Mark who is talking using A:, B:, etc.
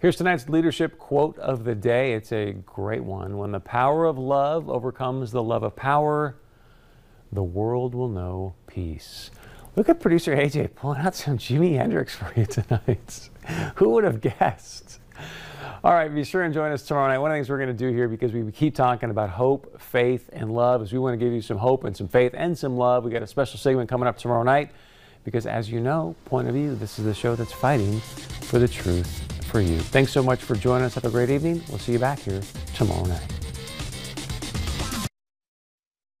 A: Here's tonight's leadership quote of the day. It's a great one. When the power of love overcomes the love of power, the world will know peace. Look at producer AJ pulling out some Jimi Hendrix for you tonight. Who would have guessed? All right, be sure and join us tomorrow night. One of the things we're going to do here, because we keep talking about hope, faith, and love, is we want to give you some hope and some faith and some love. We got a special segment coming up tomorrow night, because as you know, Point of View, this is the show that's fighting for the truth for you. Thanks so much for joining us. Have a great evening. We'll see you back here tomorrow night.